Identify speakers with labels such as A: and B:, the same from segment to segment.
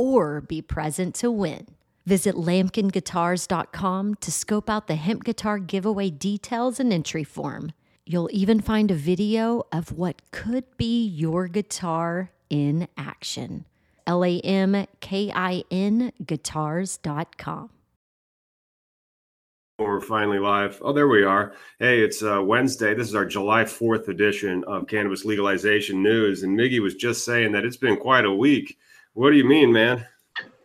A: or be present to win. Visit lamkinguitars.com to scope out the hemp guitar giveaway details and entry form. You'll even find a video of what could be your guitar in action. L A M K I N guitars.com.
B: We're finally live. Oh, there we are. Hey, it's uh, Wednesday. This is our July 4th edition of Cannabis Legalization News. And Miggy was just saying that it's been quite a week. What do you mean, man?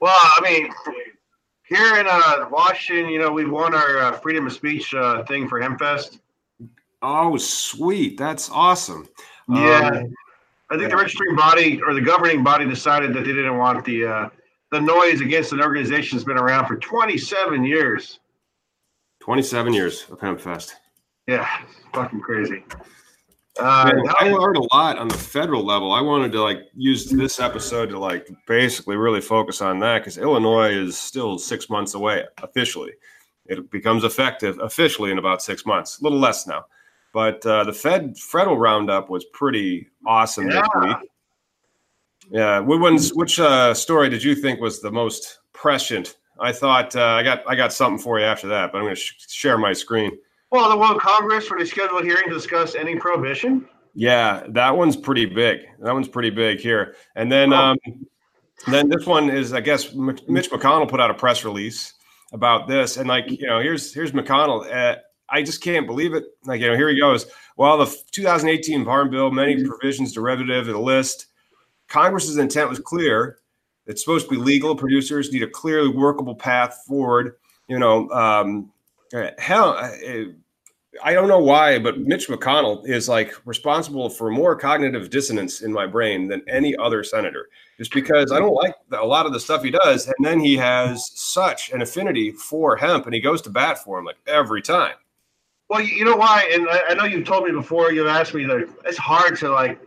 C: Well, I mean, here in uh, Washington, you know, we won our uh, freedom of speech uh, thing for HempFest.
B: Oh, sweet. That's awesome.
C: Yeah.
B: Um,
C: I think the registering body or the governing body decided that they didn't want the uh, the noise against an organization that's been around for 27 years.
B: 27 years of HempFest.
C: Yeah, fucking crazy. Uh,
B: Man, I learned a lot on the federal level. I wanted to like use this episode to like basically really focus on that because Illinois is still six months away officially. It becomes effective officially in about six months, a little less now. But uh, the Fed federal roundup was pretty awesome this
C: Yeah.
B: week. Yeah, which which uh, story did you think was the most prescient? I thought uh, I got I got something for you after that, but I'm going to sh- share my screen.
C: Well, the World Congress for the scheduled hearing to discuss ending prohibition.
B: Yeah, that one's pretty big. That one's pretty big here. And then,
C: Oh.
B: um, then this one is, I guess, M- Mitch McConnell put out a press release about this, and like, you know, here's here's McConnell. Uh, I just can't believe it. Like, you know, here he goes. Well, the 2018 Farm Bill, many provisions derivative of the list. Congress's intent was clear. It's supposed to be legal. Producers need a clearly workable path forward. You know, um, uh, hell. I don't know why, but Mitch McConnell is like responsible for more cognitive dissonance in my brain than any other senator, just because I don't like a lot of the stuff he does. And then he has such an affinity for hemp and he goes to bat for him like every time.
C: Well, you you know why, and I, I know you've told me before. You've asked me that it's hard to like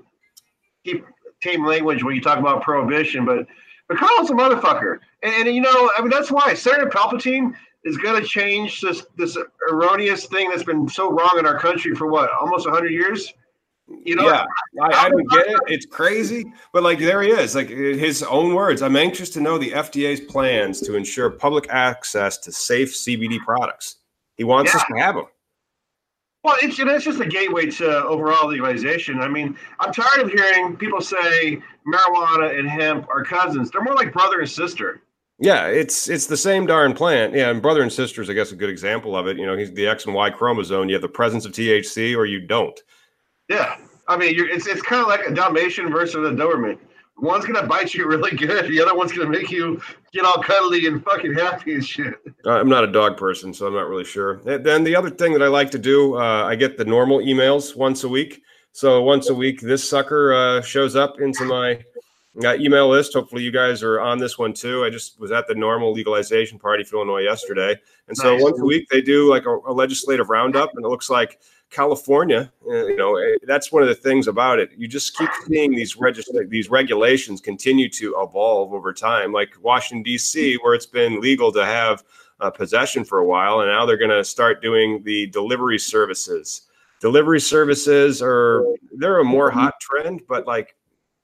C: keep tame language when you talk about prohibition, but McConnell's a motherfucker, and, and you know, I mean, that's why Senator Palpatine is going to change this this erroneous thing that's been so wrong in our country for what almost hundred years. You know,
B: yeah, I, I don't get it. It's crazy, but like there he is, like his own words. I'm anxious to know the FDA's plans to ensure public access to safe CBD products. He wants us to have them.
C: Well, it's, it's just a gateway to overall legalization. I mean, I'm tired of hearing people say marijuana and hemp are cousins. They're more like brother and sister.
B: Yeah, it's it's the same darn plant. Yeah, and brother and sister is, I guess, a good example of it. You know, he's the X and Y chromosome. You have the presence of THC, or you don't.
C: Yeah, I mean, you're, it's it's kind of like a Dalmatian versus a Doberman. One's gonna bite you really good. The other one's gonna make you get all cuddly and fucking happy and shit.
B: Uh, I'm not a dog person, so I'm not really sure. And then the other thing that I like to do, uh, I get the NORML emails once a week. So once a week, this sucker uh, shows up into my uh, email list. Hopefully, you guys are on this one too. I just was at the NORML legalization party for Illinois yesterday, and so
C: Nice.
B: once a week they do like a, a legislative roundup, and it looks like California. uh, you know, eh, that's one of the things about it. You just keep seeing these regist- these regulations continue to evolve over time, like Washington D.C., where it's been legal to have uh, possession for a while, and now they're going to start doing the delivery services. Delivery services are they're a more hot trend, but like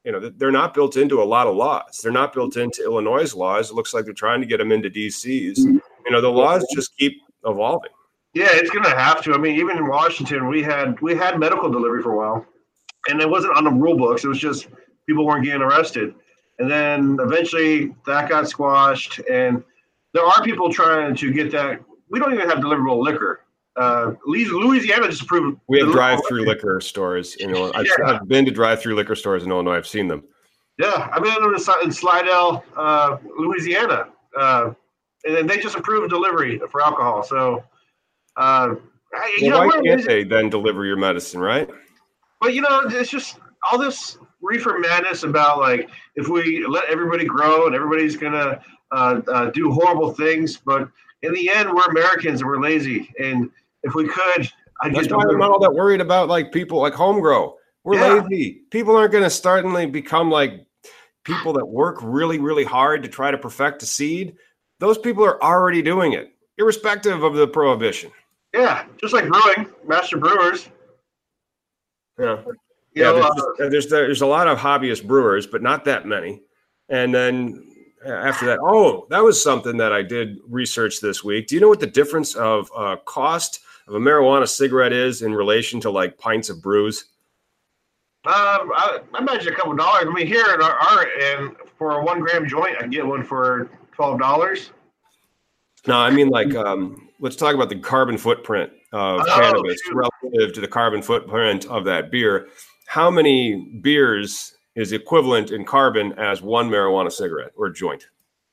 B: you know they're not built into a lot of laws. They're not built into Illinois' laws. It looks like they're trying to get them into DC's. Mm-hmm. You know the laws just keep evolving.
C: Yeah, it's gonna have to. I mean, even in Washington, we had we had medical delivery for a while, and it wasn't on the rule books. It was just people weren't getting arrested, and then eventually that got squashed. And there are people trying to get that. We don't even have deliverable liquor. Uh, Louisiana just approved.
B: We have drive-through liquor stores in Illinois. Yeah. I've been to drive-through liquor stores in Illinois. I've seen them.
C: Yeah, I've been in Slidell, uh, Louisiana, uh, and then they just approved delivery for alcohol. So, uh,
B: well, know, why can't they then deliver your medicine, right?
C: But you know, it's just all this reefer madness about like if we let everybody grow and everybody's gonna uh, uh, do horrible things, but in the end, we're Americans and we're lazy. And if we could,
B: I'd That's why I'm not all that worried about like people like home grow. We're yeah. lazy. People aren't going to suddenly become like people that work really, really hard to try to perfect a seed. Those people are already doing it, irrespective of the prohibition.
C: Yeah, just like brewing, master brewers.
B: Yeah. You yeah, know, there's, uh, there's, there's a lot of hobbyist brewers, but not that many. And then after that, oh, that was something that I did research this week. Do you know what the difference of uh, cost of a marijuana cigarette is in relation to like pints of brews?
C: Um, I, I imagine a couple dollars. I mean, here in our, our and for a one gram joint, I can get one for twelve dollars.
B: No, I mean like um, let's talk about the carbon footprint of oh, cannabis shoot. relative to the carbon footprint of that beer. How many beers is equivalent in carbon as one marijuana cigarette or joint?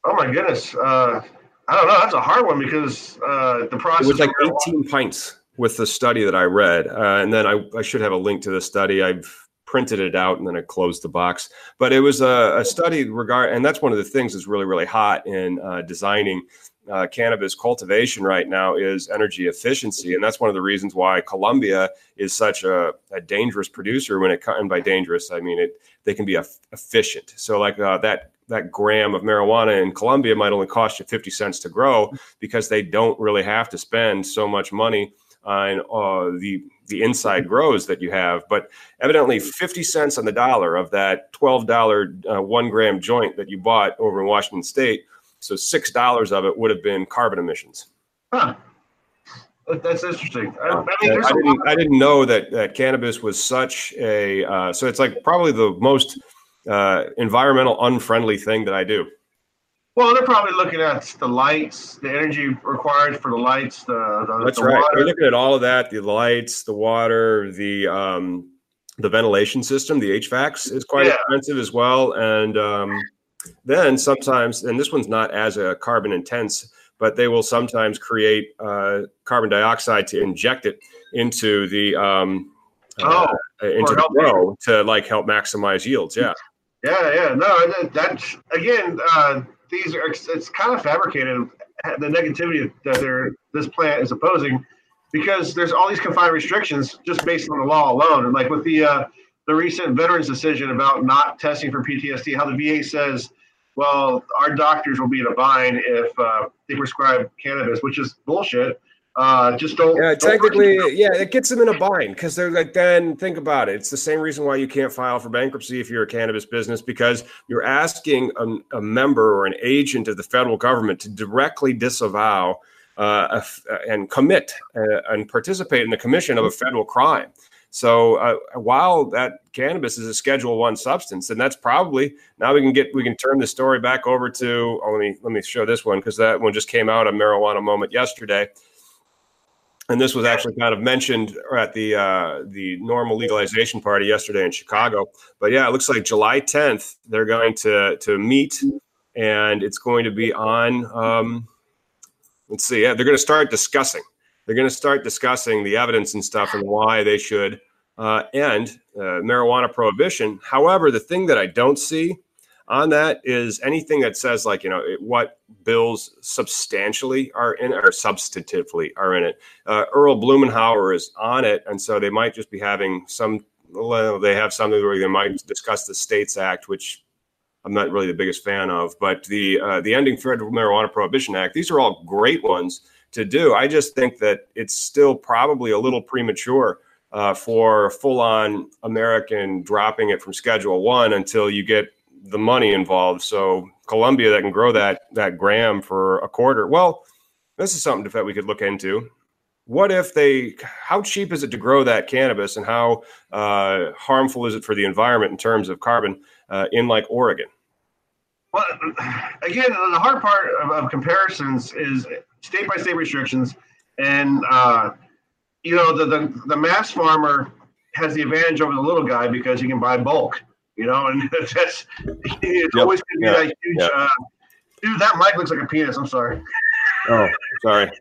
C: Oh my goodness, uh, I don't know. That's a hard one because uh, the process.
B: It was like 18 pints with the study that I read, uh, and then I, I should have a link to the study. I've printed it out and then I closed the box. But it was a, a study regard, and that's one of the things that's really really hot in uh, designing uh, cannabis cultivation right now is energy efficiency, and that's one of the reasons why Colombia is such a, a dangerous producer. When it and by dangerous, I mean it they can be efficient. So like uh, that that gram of marijuana in Colombia might only cost you fifty cents to grow because they don't really have to spend so much money on uh, the the inside grows that you have. But evidently, fifty cents on the dollar of that twelve dollar uh, one gram joint that you bought over in Washington State so six dollars of it would have been carbon emissions.
C: Huh. That's interesting. I,
B: I, mean, I didn't, I didn't know that, that cannabis was such a. Uh, so it's like probably the most uh, environmental unfriendly thing that I do.
C: Well, they're probably looking at the lights, the energy required for the lights. The, the
B: that's
C: the
B: right. Water. They're looking at all of that: the lights, the water, the um, the ventilation system, the HVACs is quite yeah. expensive as well, and um, then sometimes, and this one's not as a carbon intense, but they will sometimes create uh, carbon dioxide to inject it into the um, uh, oh, into the grow to like help maximize yields. Yeah.
C: Yeah, yeah. No, that's again. Uh, these are it's kind of fabricated. The negativity that they're this plant is opposing, because there's all these confined restrictions just based on the law alone, and like with the uh, the recent veterans decision about not testing for PTSD, how the VA says, well, our doctors will be in a bind if uh, they prescribe cannabis, which is bullshit. Uh, just don't.
B: Yeah, don't technically, yeah, it gets them in a bind because they're like, then think about it. It's the same reason why you can't file for bankruptcy if you're a cannabis business because you're asking a, a member or an agent of the federal government to directly disavow uh, and commit uh, and participate in the commission of a federal crime. So uh, while that cannabis is a Schedule One substance, and that's probably now we can get we can turn the story back over to. Oh, let me let me show this one because that one just came out a marijuana moment yesterday, and this was actually kind of mentioned at the uh, the NORML legalization party yesterday in Chicago. But yeah, it looks like July 10th they're going to to meet, and it's going to be on. Um, let's see, yeah, they're going to start discussing they're going to start discussing the evidence and stuff and why they should uh, end uh, marijuana prohibition. However, the thing that I don't see on that is anything that says like you know what bills substantially are in or substantively are in it. Uh, Earl Blumenauer is on it, and so they might just be having some. Well, they have something where they might discuss the States Act, which I'm not really the biggest fan of, but the uh, the Ending Federal Marijuana Prohibition Act. These are all great ones to do. I just think that it's still probably a little premature uh, for full on American dropping it from Schedule One until you get the money involved. So Colombia that can grow that that gram for a quarter. Well, this is something that we could look into. What if they? How cheap is it to grow that cannabis, and how uh, harmful is it for the environment in terms of carbon uh, in like Oregon?
C: Well, again, the hard part of, of comparisons is state by state restrictions, and uh, you know, the, the the mass farmer has the advantage over the little guy because he can buy bulk. You know, and that's it's
B: Yep.
C: always going to be
B: Yeah.
C: that huge.
B: Yeah.
C: Uh, dude, that mic looks like a penis. I'm sorry.
B: Oh, sorry.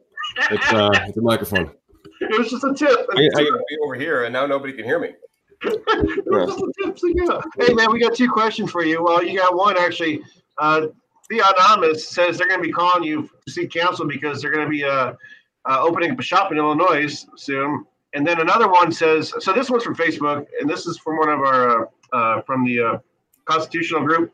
D: It's uh, it's a microphone.
C: It was just a tip.
B: I, I could be over here, and now nobody can hear me.
C: It was just a tip. So, yeah. Hey man, we got two questions for you. Well, you got one actually. Uh, the anonymous says they're going to be calling you to seek counsel because they're going to be uh, uh, opening up a shop in Illinois soon. And then another one says, so this one's from Facebook, and this is from one of our uh, uh, from the uh, constitutional group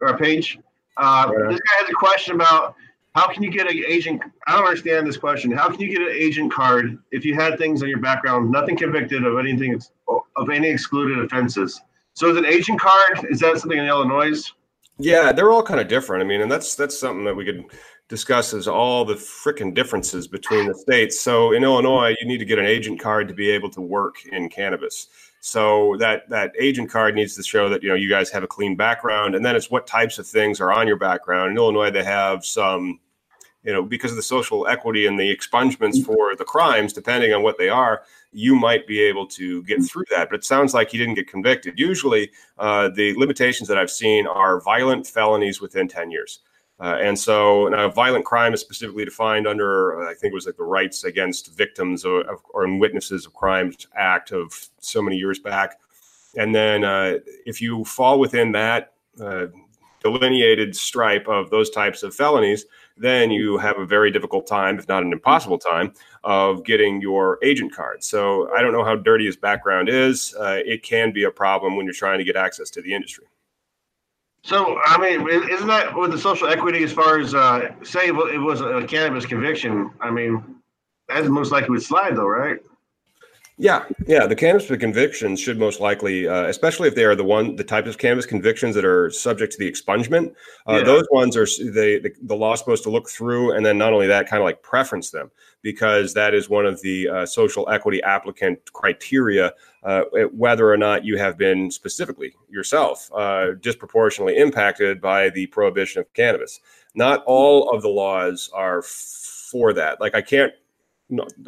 C: or page. Uh,
B: on.
C: This guy has a question about how can you get an agent? I don't understand this question. How can you get an agent card if you had things on your background, nothing convicted of anything of any excluded offenses? So is an agent card? Is that something in Illinois?
B: Yeah, they're all kind of different. I mean, and that's that's something that we could discuss is all the freaking differences between the states. So in Illinois, you need to get an agent card to be able to work in cannabis. So that that agent card needs to show that you know you guys have a clean background, and then it's what types of things are on your background. In Illinois, they have some, you know, because of the social equity and the expungements for the crimes, depending on what they are, you might be able to get through that. But it sounds like he didn't get convicted. Usually, uh, the limitations that I've seen are violent felonies within 10 years. Uh, and so now violent crime is specifically defined under, uh, I think it was like the Rights Against Victims of, of, or Witnesses of Crimes Act of so many years back. And then uh, if you fall within that uh, delineated stripe of those types of felonies, then you have a very difficult time, if not an impossible time, of getting your agent card. So I don't know how dirty his background is. Uh, it can be a problem when you're trying to get access to the industry.
C: So I mean, isn't that with the social equity as far as uh, say it was a cannabis conviction? I mean, that most likely would slide though, right?
B: Yeah, yeah. The cannabis convictions should most likely, uh, especially if they are the one, the type of cannabis convictions that are subject to the expungement. Uh,
C: Yeah.
B: Those ones are they, the the law is supposed to look through, and then not only that, kind of like preference them because that is one of the uh, social equity applicant criteria, uh, whether or not you have been specifically yourself uh, disproportionately impacted by the prohibition of cannabis. Not all of the laws are for that. Like I can't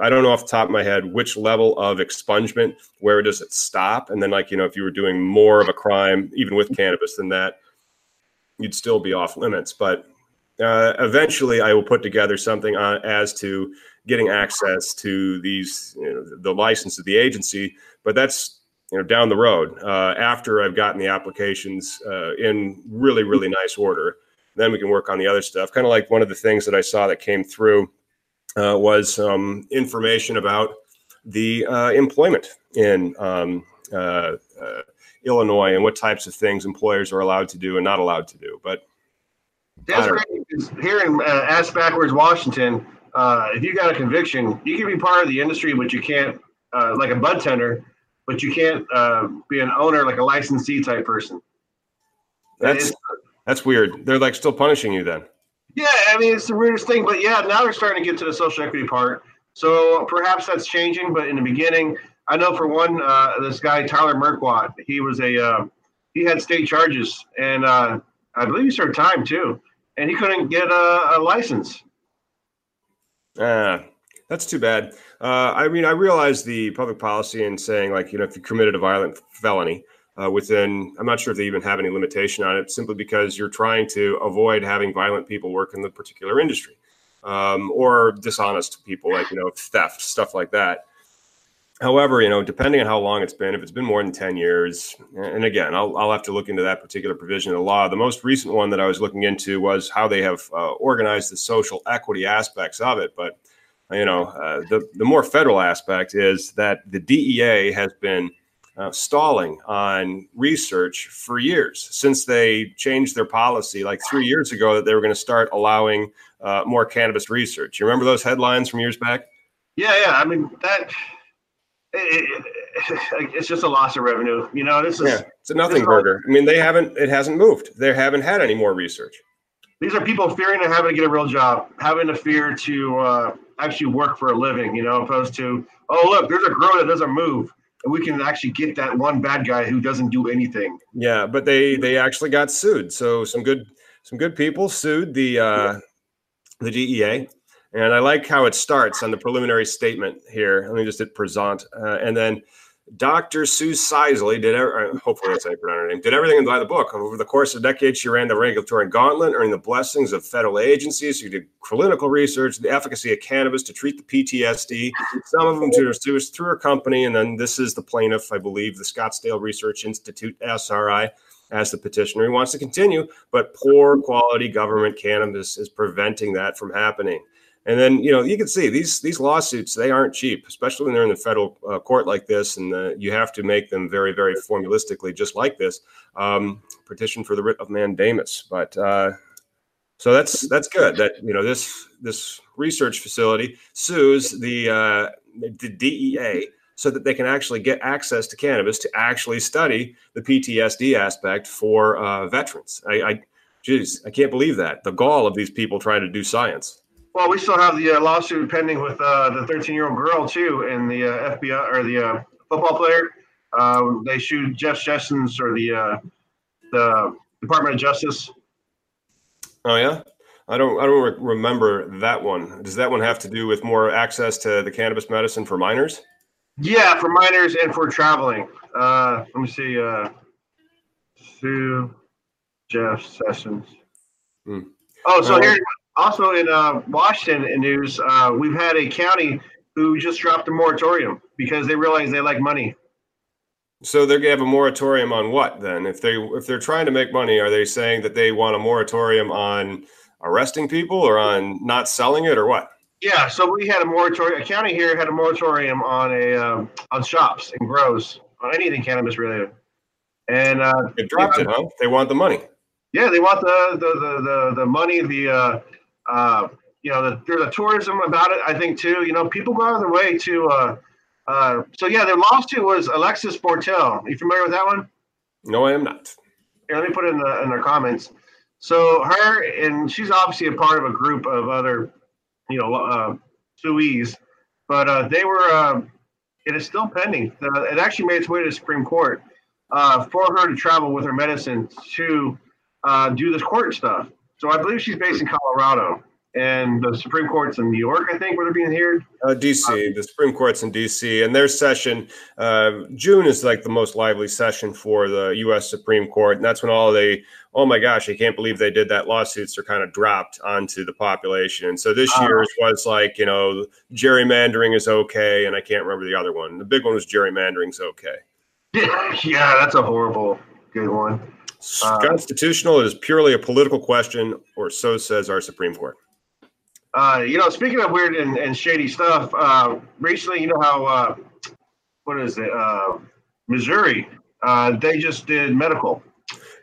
B: I don't know off the top of my head which level of expungement, where does it stop? And then, like, you know, if you were doing more of a crime, even with cannabis than that, you'd still be off limits. But uh, eventually, I will put together something on, as to getting access to these, you know, the license of the agency. But that's, you know, down the road uh, after I've gotten the applications uh, in really, really nice order. Then we can work on the other stuff. Kind of like one of the things that I saw that came through uh, was um, information about the uh, employment in um, uh, uh, Illinois and what types of things employers are allowed to do and not allowed to do. But
C: That's great. Here in uh, ass backwards Washington, uh, if you got a conviction, you can be part of the industry, but you can't, uh, like a bud tender, but you can't uh, be an owner, like a licensee type person.
B: that's that's weird. They're like still punishing you then.
C: Yeah, I mean it's the weirdest thing, but yeah, now they're starting to get to the social equity part. So perhaps that's changing, but in the beginning, I know for one, uh, this guy Tyler Merkwat, he was a uh, he had state charges, and uh, I believe he served time too, and he couldn't get a, a license.
B: Ah, that's too bad. Uh, I mean, I realize the public policy in saying, like, you know, if you committed a violent felony uh, within, I'm not sure if they even have any limitation on it, simply because you're trying to avoid having violent people work in the particular industry um, or dishonest people, like, you know, theft, stuff like that. However, you know, depending on how long it's been, if it's been more than 10 years, and again, I'll, I'll have to look into that particular provision of the law. The most recent one that I was looking into was how they have uh, organized the social equity aspects of it. But, you know, uh, the, the more federal aspect is that the DEA has been uh, stalling on research for years since they changed their policy like three years ago that they were going to start allowing uh, more cannabis research. You remember those headlines from years back?
C: Yeah, yeah. I mean that. It, it, it's just a loss of revenue. You know, this is
B: Yeah, it's a nothing
C: This is all-
B: burger. I mean, they haven't. It hasn't moved. They haven't had any more research.
C: These are people fearing to having to get a real job, having to fear to uh, actually work for a living, you know, opposed to, oh, look, there's a girl that doesn't move. And we can actually get that one bad guy who doesn't do anything.
B: Yeah, but they they actually got sued. So some good some good people sued the uh, the DEA, And I like how it starts on the preliminary statement here. Let me just hit present. Uh, and then Dr. Sue Sisley did, uh, hopefully that's how you pronounce her name, did everything by the book. Over the course of decades, she ran the regulatory gauntlet, earning the blessings of federal agencies. She did clinical research, the efficacy of cannabis to treat the PTSD, some of them to through, through her company. And then this is the plaintiff, I believe, the Scottsdale Research Institute, SRI, as the petitioner. He wants to continue, but poor quality government cannabis is preventing that from happening. And then you know you can see these these lawsuits they aren't cheap, especially when they're in the federal uh, court like this, and uh, you have to make them very very formulistically, just like this um, petition for the writ of mandamus. But uh, so that's that's good that you know this this research facility sues the uh, the DEA so that they can actually get access to cannabis to actually study the PTSD aspect for uh, veterans. I, I, geez, I can't believe that the gall of these people trying to do science.
C: Well, we still have the uh, lawsuit pending with uh, the 13 year old girl too, and the uh, FBI or the uh, football player. Uh, they sued Jeff Sessions or the uh, the Department of Justice.
B: Oh yeah, I don't I don't re- remember that one. Does that one have to do with more access to the cannabis medicine for minors?
C: Yeah, for minors and for traveling. let me see. sue Jeff Sessions. Hmm. Oh, so here also in uh, Washington news, uh, we've had a county who just dropped a moratorium because they realize they like money.
B: So they're going to have a moratorium on what then? If they if they're trying to make money, are they saying that they want a moratorium on arresting people or on not selling it or what?
C: Yeah, so we had a moratorium. A county here had a moratorium on a um, on shops and grows on anything cannabis related, and uh,
B: they dropped it. Huh? They want the money.
C: Yeah, they want the the the the, the money, the uh, uh, you know, the, there's a tourism about it. I think too. You know, people go out of their way to. Uh, uh, so yeah, their lawsuit was Alexis Bortell. Are you familiar with that one?
B: No, I am not.
C: Here, let me put it in the in their comments. So her and she's obviously a part of a group of other, you know, uh, but uh, they were. Uh, it is still pending. It actually made its way to the Supreme Court uh, for her to travel with her medicine to uh, do this court stuff. So I believe she's based in Colorado, and the Supreme Court's in New York, I think, where they're being heard.
B: Uh, D.C. the Supreme Court's in D.C. and their session uh, June is like the most lively session for the U.S. Supreme Court, and that's when all the oh my gosh, I can't believe they did that lawsuits are kind of dropped onto the population. And so this uh, year's was like you know gerrymandering is okay, and I can't remember the other one. The big one was gerrymandering's okay.
C: Yeah, that's a horrible good one.
B: Uh, constitutional. It is purely a political question, or so says our Supreme Court.
C: Uh, you know, speaking of weird and, and shady stuff, uh, recently, you know how uh, what is it? Uh, Missouri, uh, they just did medical.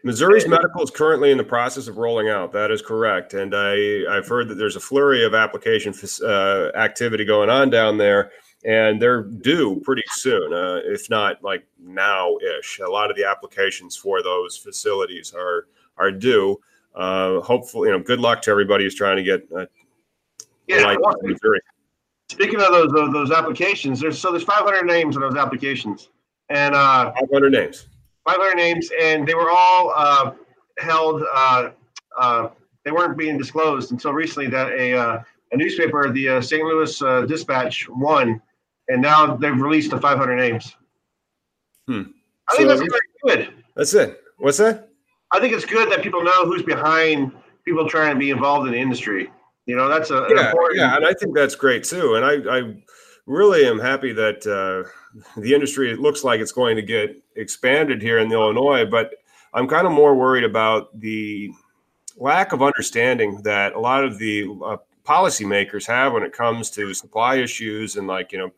B: Missouri's medical is currently in the process of rolling out. That is correct, and I I've heard that there's a flurry of application uh, activity going on down there and they're due pretty soon, uh, if not like now ish. A lot of the applications for those facilities are are due. Uh, hopefully, you know, good luck to everybody who's trying to get uh,
C: yeah, Speaking of those, those, those applications, there's so there's 500 names in those applications, and uh,
B: 500 names.
C: 500 names, and they were all uh, held. Uh, uh, they weren't being disclosed until recently. That a uh, a newspaper, the uh, St. Louis uh, Dispatch, won and now they've released the 500 names.
B: Hmm.
C: I think so, that's very good.
B: That's it. What's that?
C: I think it's good that people know who's behind people trying to be involved in the industry. You know, that's a
B: yeah, yeah, and I think that's great too. And I, I really am happy that uh, the industry it looks like it's going to get expanded here in Illinois. But I'm kind of more worried about the lack of understanding that a lot of the uh, policymakers have when it comes to supply issues and like you know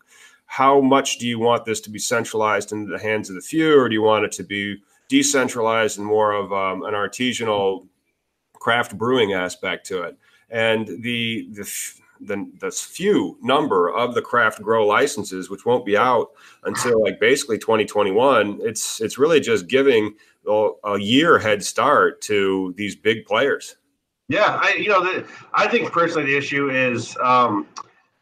B: how much do you want this to be centralized into the hands of the few, or do you want it to be decentralized and more of um, an artisanal craft brewing aspect to it? And the the the, the few number of the craft grow licenses, which won't be out until like basically 2021, it's it's really just giving a year head start to these big players.
C: Yeah, I you know the, I think personally the issue is um,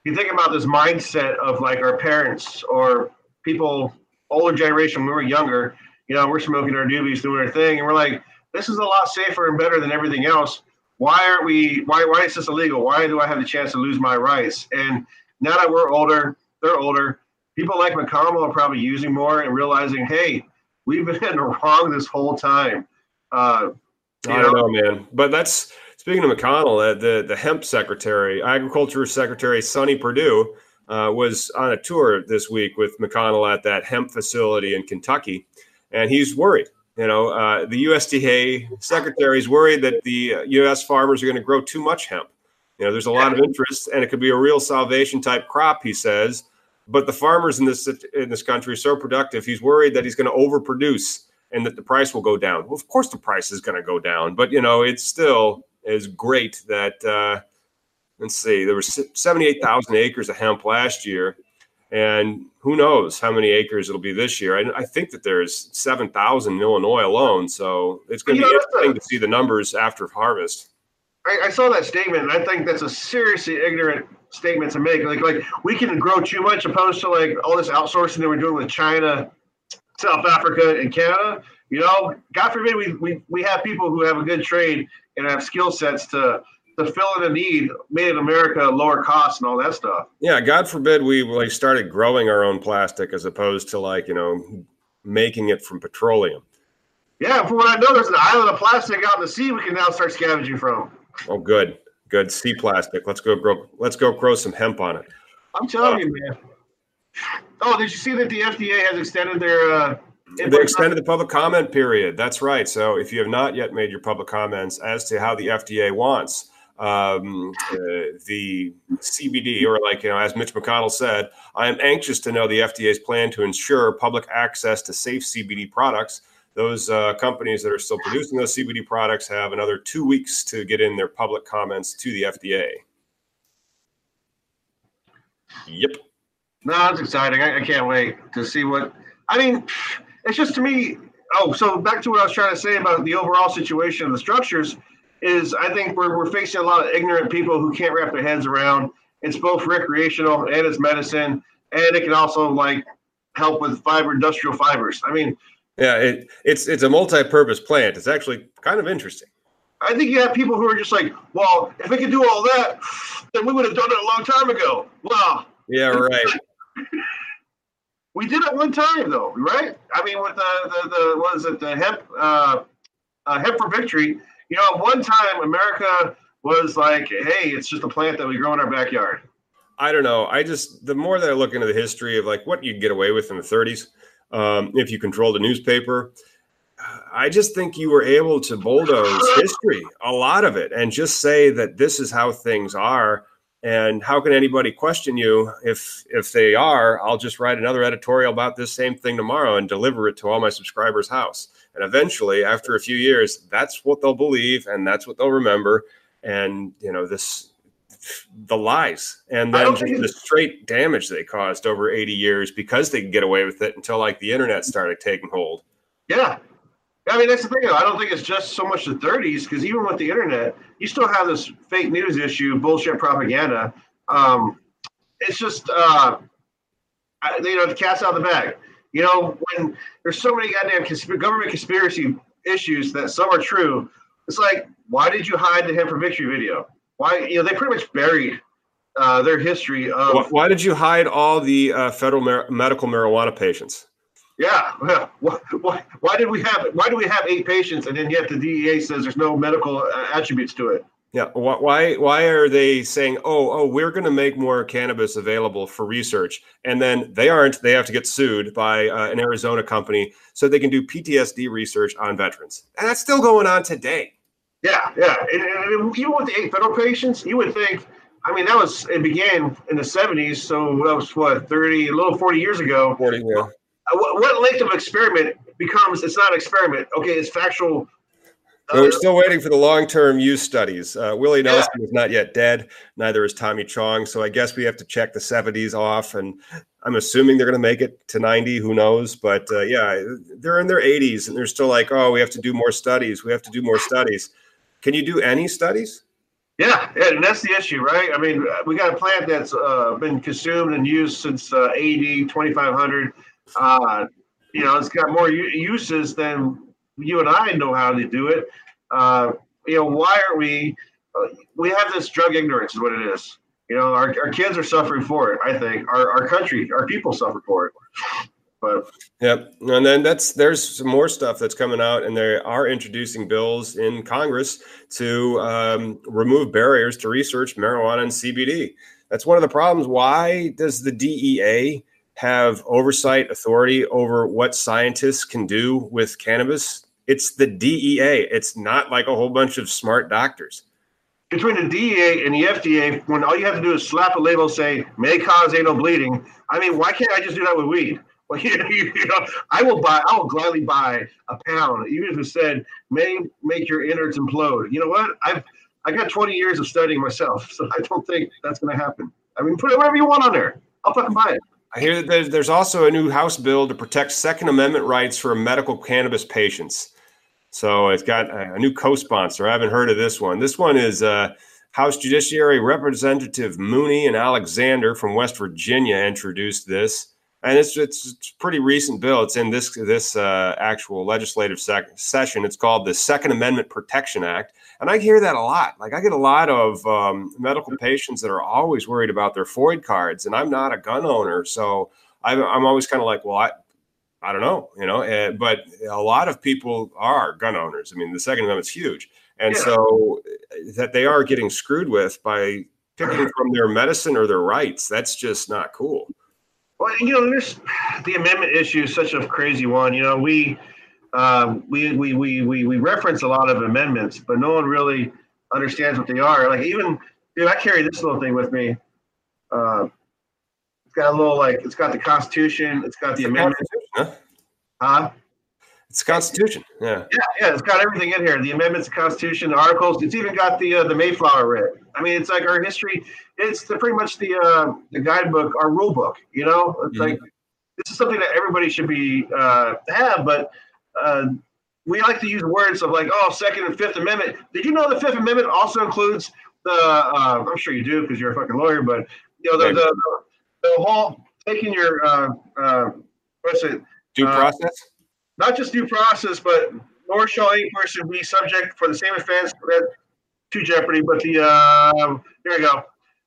C: you think about this mindset of like our parents or people older generation when we were younger, you know, we're smoking our doobies, doing our thing, and we're like, this is a lot safer and better than everything else. why aren't we? Why why is this illegal? Why do I have the chance to lose my rights? And now that we're older, they're older. People like McConnell are probably using more and realizing, hey, we've been wrong this whole time. Uh,
B: I don't know, man. But that's speaking of McConnell, uh, the the hemp secretary, agriculture secretary Sonny Perdue, uh, was on a tour this week with McConnell at that hemp facility in Kentucky, and he's worried. You know, uh, the USDA secretary is worried that the U.S. Uh, farmers are going to grow too much hemp. You know, there's a lot of interest, and it could be a real salvation type crop. He says, but the farmers in this in this country are so productive. He's worried that he's going to overproduce and that the price will go down. Well, of course, the price is going to go down, but you know, it's still is great that. Uh, let's see, there was 78,000 acres of hemp last year. And who knows how many acres it'll be this year? I, I think that there's 7,000 in Illinois alone. So it's going to be know, interesting to see the numbers after harvest.
C: I, I, saw that statement, and I think that's a seriously ignorant statement to make. Like, like we can grow too much opposed to like all this outsourcing that we're doing with China, South Africa, and Canada. You know, God forbid we, we, we have people who have a good trade and have skill sets to to fill in a need, made in America lower cost and all that stuff.
B: Yeah, God forbid we like started growing our own plastic as opposed to like you know making it from petroleum.
C: Yeah, from what I know, there's an island of plastic out in the sea we can now start scavenging from.
B: Oh, good, good sea plastic. Let's go grow. Let's go grow some hemp on it.
C: I'm telling you, man. Oh, did you see that the FDA has extended their? Uh,
B: they extended the public comment period. That's right. So if you have not yet made your public comments as to how the FDA wants um, uh, the CBD, or like, you know, as Mitch McConnell said, I am anxious to know the FDA's plan to ensure public access to safe CBD products. Those uh, companies that are still producing those CBD products have another two weeks to get in their public comments to the FDA. Yep.
C: No, that's exciting. I, I can't wait to see what. I mean, it's just to me. Oh, so back to what I was trying to say about the overall situation of the structures is I think we're, we're facing a lot of ignorant people who can't wrap their heads around it's both recreational and it's medicine, and it can also like help with fiber industrial fibers. I mean,
B: yeah, it, it's it's a multi-purpose plant. It's actually kind of interesting.
C: I think you have people who are just like, well, if we could do all that, then we would have done it a long time ago. Well,
B: yeah, right.
C: we did it one time though, right? I mean, with the the, the what is it, the hemp uh, uh, hemp for victory you know, at one time, America was like, hey, it's just a plant that we grow in our backyard.
B: I don't know. I just, the more that I look into the history of like what you get away with in the 30s, um, if you controlled a newspaper, I just think you were able to bulldoze history, a lot of it, and just say that this is how things are. And how can anybody question you if if they are? I'll just write another editorial about this same thing tomorrow and deliver it to all my subscribers' house. And eventually, after a few years, that's what they'll believe and that's what they'll remember. And, you know, this, the lies and then just the straight damage they caused over 80 years because they could get away with it until like the internet started taking hold.
C: Yeah. I mean, that's the thing. Though. I don't think it's just so much the 30s because even with the internet, you still have this fake news issue, bullshit propaganda. Um, it's just, uh, you know, the cat's out of the bag. You know, when there's so many goddamn consp- government conspiracy issues that some are true, it's like, why did you hide the hemp for victory video? Why, you know, they pretty much buried uh, their history of.
B: Why, why, did you hide all the uh, federal mar- medical marijuana patients?
C: Yeah, why, why, why, did we have it? why do we have eight patients and then yet the DEA says there's no medical uh, attributes to it?
B: Yeah. Why? Why are they saying, "Oh, oh, we're going to make more cannabis available for research," and then they aren't? They have to get sued by uh, an Arizona company so they can do PTSD research on veterans, and that's still going on today.
C: Yeah, yeah. And, and even with the eight federal patients, you would think. I mean, that was it began in the '70s, so that was what 30, a little 40 years ago.
B: 40, yeah. Uh,
C: what, what length of experiment becomes? It's not an experiment. Okay, it's factual
B: we're still waiting for the long-term use studies. Uh, Willie Nelson yeah. is not yet dead. Neither is Tommy Chong. So I guess we have to check the 70s off, and I'm assuming they're going to make it to 90. Who knows? But uh, yeah, they're in their 80s, and they're still like, oh, we have to do more studies. We have to do more studies. Can you do any studies?
C: Yeah, yeah, and that's the issue, right? I mean, we got a plant that's uh, been consumed and used since uh, AD 2500. Uh, you know, it's got more uses than you and I know how to do it. Uh, you know, why are we? Uh, we have this drug ignorance, is what it is. You know, our, our kids are suffering for it. I think our, our country, our people suffer for it. But
B: yep, and then that's there's some more stuff that's coming out, and they are introducing bills in Congress to um, remove barriers to research marijuana and CBD. That's one of the problems. Why does the DEA have oversight authority over what scientists can do with cannabis? It's the DEA. It's not like a whole bunch of smart doctors.
C: Between the DEA and the FDA, when all you have to do is slap a label, say may cause anal bleeding. I mean, why can't I just do that with weed? Well, you know, I will buy. I will gladly buy a pound, even if it said may make your innards implode. You know what? I've I got 20 years of studying myself, so I don't think that's going to happen. I mean, put it whatever you want on there. I'll fucking buy it.
B: I hear that there's, also a new House bill to protect Second Amendment rights for medical cannabis patients. So it's got a new co-sponsor. I haven't heard of this one. This one is uh, House Judiciary Representative Mooney and Alexander from West Virginia introduced this and it's it's, it's pretty recent bill. It's in this this uh, actual legislative sec- session. It's called the Second Amendment Protection Act, and I hear that a lot. Like I get a lot of um, medical patients that are always worried about their FOID cards, and I'm not a gun owner, so I'm, I'm always kind of like, well, I. I don't know, you know, uh, but a lot of people are gun owners. I mean, the Second Amendment's huge, and yeah. so eh, that they are getting screwed with by picking from their medicine or their rights. That's just not cool.
C: Well, you know, there's the amendment issue is such a crazy one. You know, we um, we, we we we we reference a lot of amendments, but no one really understands what they are. Like even dude, I carry this little thing with me. Uh, it's got a little like it's got the Constitution, it's got the, the amendment. Huh?
B: huh? It's the Constitution. Yeah.
C: Yeah, yeah. It's got everything in here. The amendments, the Constitution, the articles. It's even got the uh, the Mayflower writ. I mean, it's like our history. It's the, pretty much the uh, the guidebook, our rule book. You know, it's mm-hmm. like this is something that everybody should be uh, have, but uh, we like to use words of like, oh, Second and Fifth Amendment. Did you know the Fifth Amendment also includes the? Uh, I'm sure you do because you're a fucking lawyer, but you know the the, the, the whole taking your uh, uh, what's it
B: due process
C: not just due process, but nor shall any person be subject for the same offense to jeopardy. But the uh, here we go.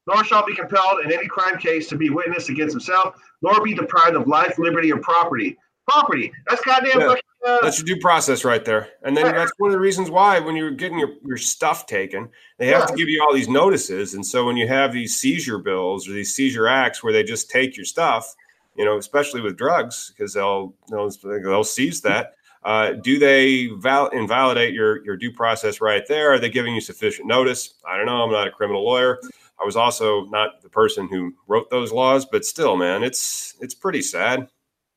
C: Nor shall be compelled in any crime case to be witness against himself, nor be deprived of life, liberty, or property. Property. That's goddamn. Yeah.
B: Uh, that's your due process right there. And then that's one of the reasons why when you're getting your, your stuff taken, they have yeah. to give you all these notices. And so when you have these seizure bills or these seizure acts where they just take your stuff, you know, especially with drugs, because they'll they'll, they'll seize that. Uh, do they val- invalidate your your due process right there? Are they giving you sufficient notice? I don't know. I'm not a criminal lawyer. I was also not the person who wrote those laws, but still, man, it's it's pretty sad.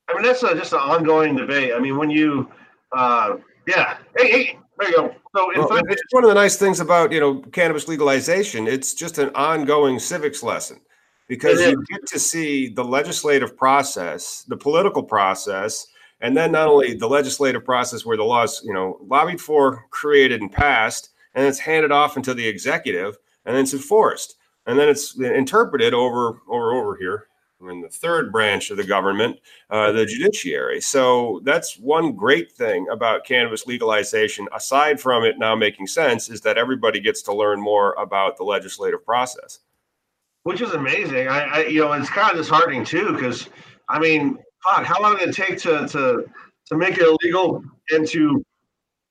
C: I mean, that's a, just an ongoing debate. I mean, when you, uh, yeah, hey, hey, there you go. So,
B: well, fact, it's one of the nice things about you know cannabis legalization. It's just an ongoing civics lesson because you get to see the legislative process, the political process, and then not only the legislative process where the laws, you know, lobbied for, created, and passed, and it's handed off into the executive, and then it's enforced, and then it's interpreted over over over here in the third branch of the government, uh, the judiciary. So that's one great thing about cannabis legalization, aside from it now making sense, is that everybody gets to learn more about the legislative process
C: which is amazing. I, I you know, it's kind of disheartening too, because I mean, fuck, how long did it take to to to make it illegal and to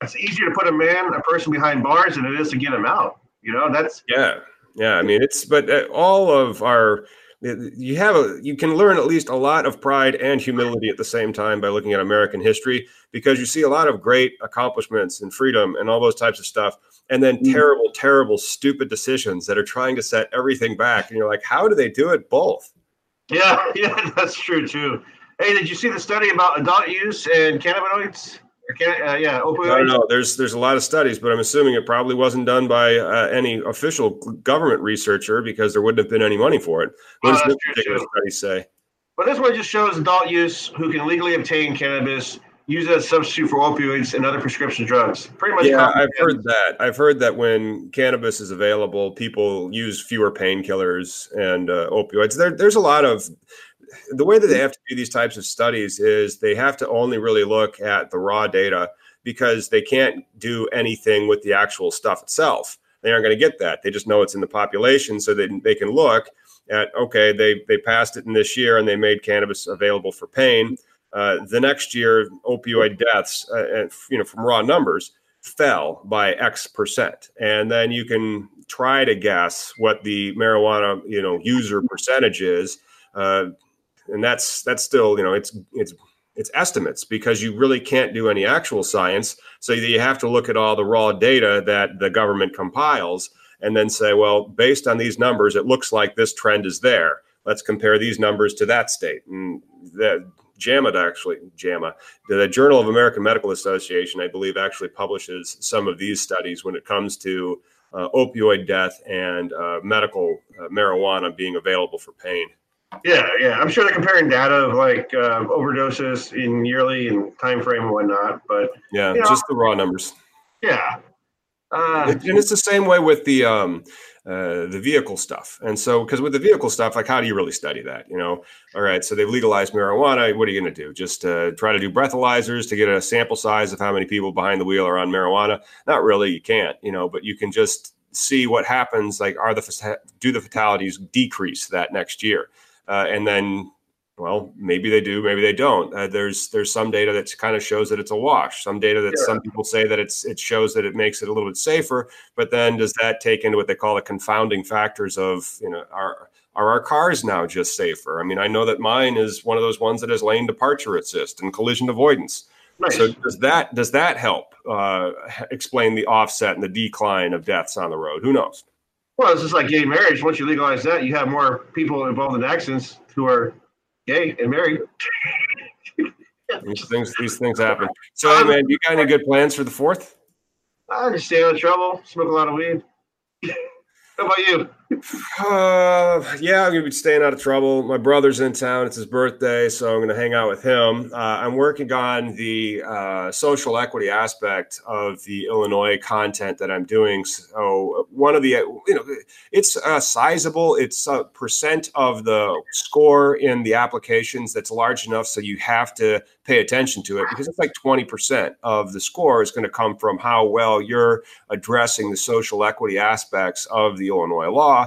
C: it's easier to put a man, a person behind bars than it is to get him out. You know, that's
B: yeah, yeah. I mean, it's but uh, all of our you have a you can learn at least a lot of pride and humility at the same time by looking at American history because you see a lot of great accomplishments and freedom and all those types of stuff and then mm. terrible terrible stupid decisions that are trying to set everything back and you're like how do they do it both?
C: Yeah yeah that's true too. Hey did you see the study about adult use and cannabinoids can, uh, yeah, opioids.
B: I don't know. There's there's a lot of studies, but I'm assuming it probably wasn't done by uh, any official government researcher because there wouldn't have been any money for it. What oh, does this particular study say?
C: But this one just shows adult use who can legally obtain cannabis use it as a substitute for opioids and other prescription drugs. Pretty much.
B: Yeah, I've heard that. I've heard that when cannabis is available, people use fewer painkillers and uh, opioids. There, there's a lot of the way that they have to do these types of studies is they have to only really look at the raw data because they can't do anything with the actual stuff itself. They aren't going to get that. They just know it's in the population, so they they can look at okay, they they passed it in this year and they made cannabis available for pain. Uh, the next year, opioid deaths, uh, you know, from raw numbers, fell by X percent, and then you can try to guess what the marijuana, you know, user percentage is, uh, and that's that's still, you know, it's it's it's estimates because you really can't do any actual science. So you have to look at all the raw data that the government compiles and then say, well, based on these numbers, it looks like this trend is there. Let's compare these numbers to that state. And the JAMA actually, JAMA, the Journal of American Medical Association, I believe, actually publishes some of these studies when it comes to uh, opioid death and uh, medical uh, marijuana being available for pain.
C: Yeah, yeah, I'm sure they're comparing data of like uh, overdoses in yearly and time frame and whatnot. But
B: yeah, you know, just the raw numbers.
C: Yeah,
B: uh, and it's the same way with the um, uh, the vehicle stuff. And so, because with the vehicle stuff, like, how do you really study that? You know, all right, so they've legalized marijuana. What are you going to do? Just uh, try to do breathalyzers to get a sample size of how many people behind the wheel are on marijuana? Not really. You can't. You know, but you can just see what happens. Like, are the do the fatalities decrease that next year? Uh, and then well maybe they do maybe they don't. Uh, there's there's some data that kind of shows that it's a wash some data that some people say that it's it shows that it makes it a little bit safer but then does that take into what they call the confounding factors of you know are are our cars now just safer? I mean i know that mine is one of those ones that has lane departure assist and collision avoidance. Nice. so does that does that help uh, explain the offset and the decline of deaths on the road? Who knows
C: well, it's just like gay marriage. Once you legalize that, you have more people involved in accidents who are gay and married.
B: these things, these things happen. So, um, man, you got any good plans for the fourth?
C: I just stay out of trouble, smoke a lot of weed. How about you?
B: Uh, yeah, I'm gonna be staying out of trouble. My brother's in town; it's his birthday, so I'm gonna hang out with him. Uh, I'm working on the uh, social equity aspect of the Illinois content that I'm doing. So one of the, you know, it's uh, sizable. It's a percent of the score in the applications that's large enough, so you have to pay attention to it because it's like 20% of the score is going to come from how well you're addressing the social equity aspects of the Illinois law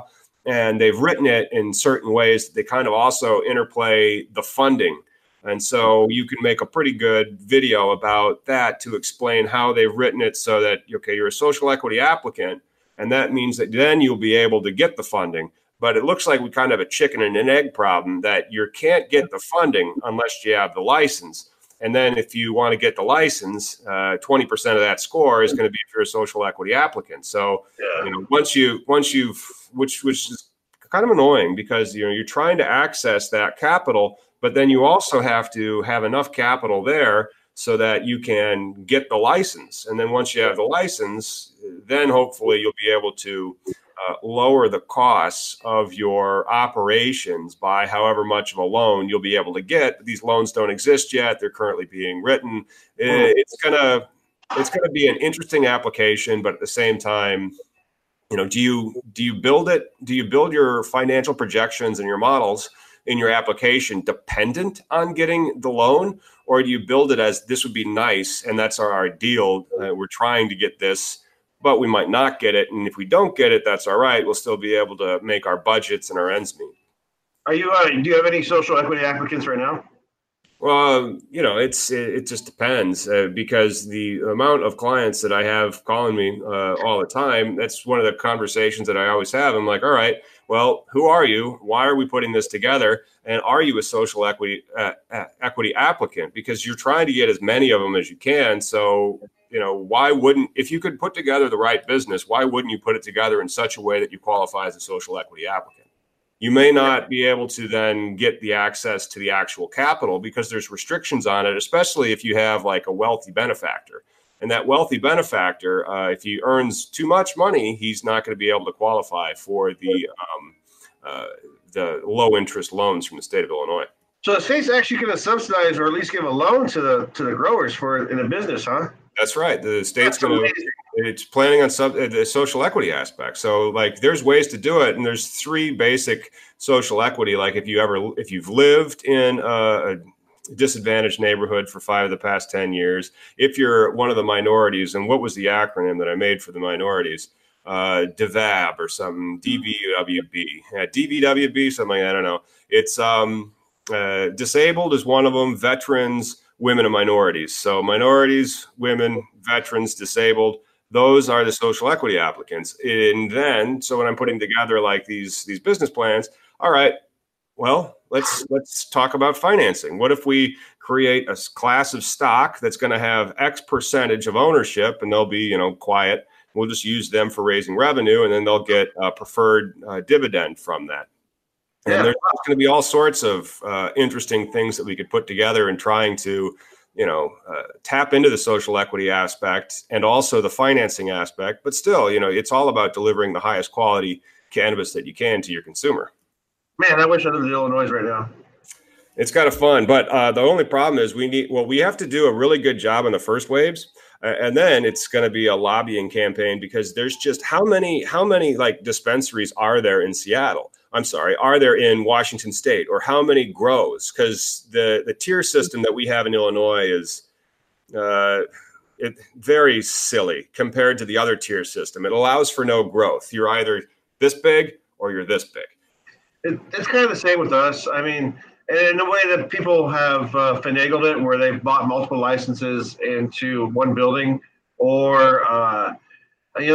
B: and they've written it in certain ways. That they kind of also interplay the funding. And so you can make a pretty good video about that to explain how they've written it so that, okay, you're a social equity applicant. And that means that then you'll be able to get the funding. But it looks like we kind of have a chicken and an egg problem that you can't get the funding unless you have the license. And then if you want to get the license, uh, 20% of that score is going to be if you're a social equity applicant. So, yeah. you know, once you, once you've, which, which is kind of annoying because, you know, you're trying to access that capital, but then you also have to have enough capital there so that you can get the license. And then once you have the license, then hopefully you'll be able to uh, lower the costs of your operations by however much of a loan you'll be able to get. These loans don't exist yet; they're currently being written. It's gonna it's gonna be an interesting application, but at the same time, you know, do you do you build it? Do you build your financial projections and your models? in your application dependent on getting the loan or do you build it as this would be nice and that's our ideal uh, we're trying to get this but we might not get it. And if we don't get it, that's all right. We'll still be able to make our budgets and our ends meet.
C: Are you? Uh, do you have any social equity applicants right now?
B: Well, you know, it's it, it just depends uh, because the amount of clients that I have calling me uh, all the time. That's one of the conversations that I always have. I'm like, all right, well, who are you? Why are we putting this together? And are you a social equity uh, equity applicant? Because you're trying to get as many of them as you can. So you know, why wouldn't, if you could put together the right business, why wouldn't you put it together in such a way that you qualify as a social equity applicant? You may not be able to then get the access to the actual capital because there's restrictions on it, especially if you have like a wealthy benefactor. And that wealthy benefactor, uh, if he earns too much money, he's not going to be able to qualify for the um, uh, the low interest loans from the state of Illinois.
C: So the state's actually going to subsidize or at least give a loan to the to the growers for in a business, huh?
B: That's right. The state's going to it's planning on sub, uh, the social equity aspect. So like there's ways to do it and there's three basic social equity like if you ever if you've lived in a disadvantaged neighborhood for five of the past 10 years. If you're one of the minorities, and what was the acronym that I made for the minorities? Uh, DVAB or something, DVWB, yeah, DVWB, something, I don't know. It's um, uh, disabled is one of them, veterans, women, and minorities. So minorities, women, veterans, disabled those are the social equity applicants. And then so when i'm putting together like these these business plans all right well let's let's talk about financing. What if we create a class of stock that's going to have x percentage of ownership and they'll be you know quiet? We'll just use them for raising revenue and then they'll get a preferred uh, dividend from that and yeah. there's going to be all sorts of uh, interesting things that we could put together in trying to you know uh, tap into the social equity aspect and also the financing aspect. But still you know it's all about delivering the highest quality cannabis that you can to your consumer.
C: Man i wish i lived in illinois right now.
B: It's kind of fun but uh, the only problem is we need well we have to do a really good job on the first waves and then it's going to be a lobbying campaign because there's just how many how many like dispensaries are there in seattle I'm sorry, are there in Washington State, or how many grows? Because the the tier system that we have in Illinois is uh, it, very silly compared to the other tier system. It allows for no growth. You're either this big or you're this big.
C: It, it's kind of the same with us. I mean, in a way that people have uh, finagled it, where they've bought multiple licenses into one building, or uh,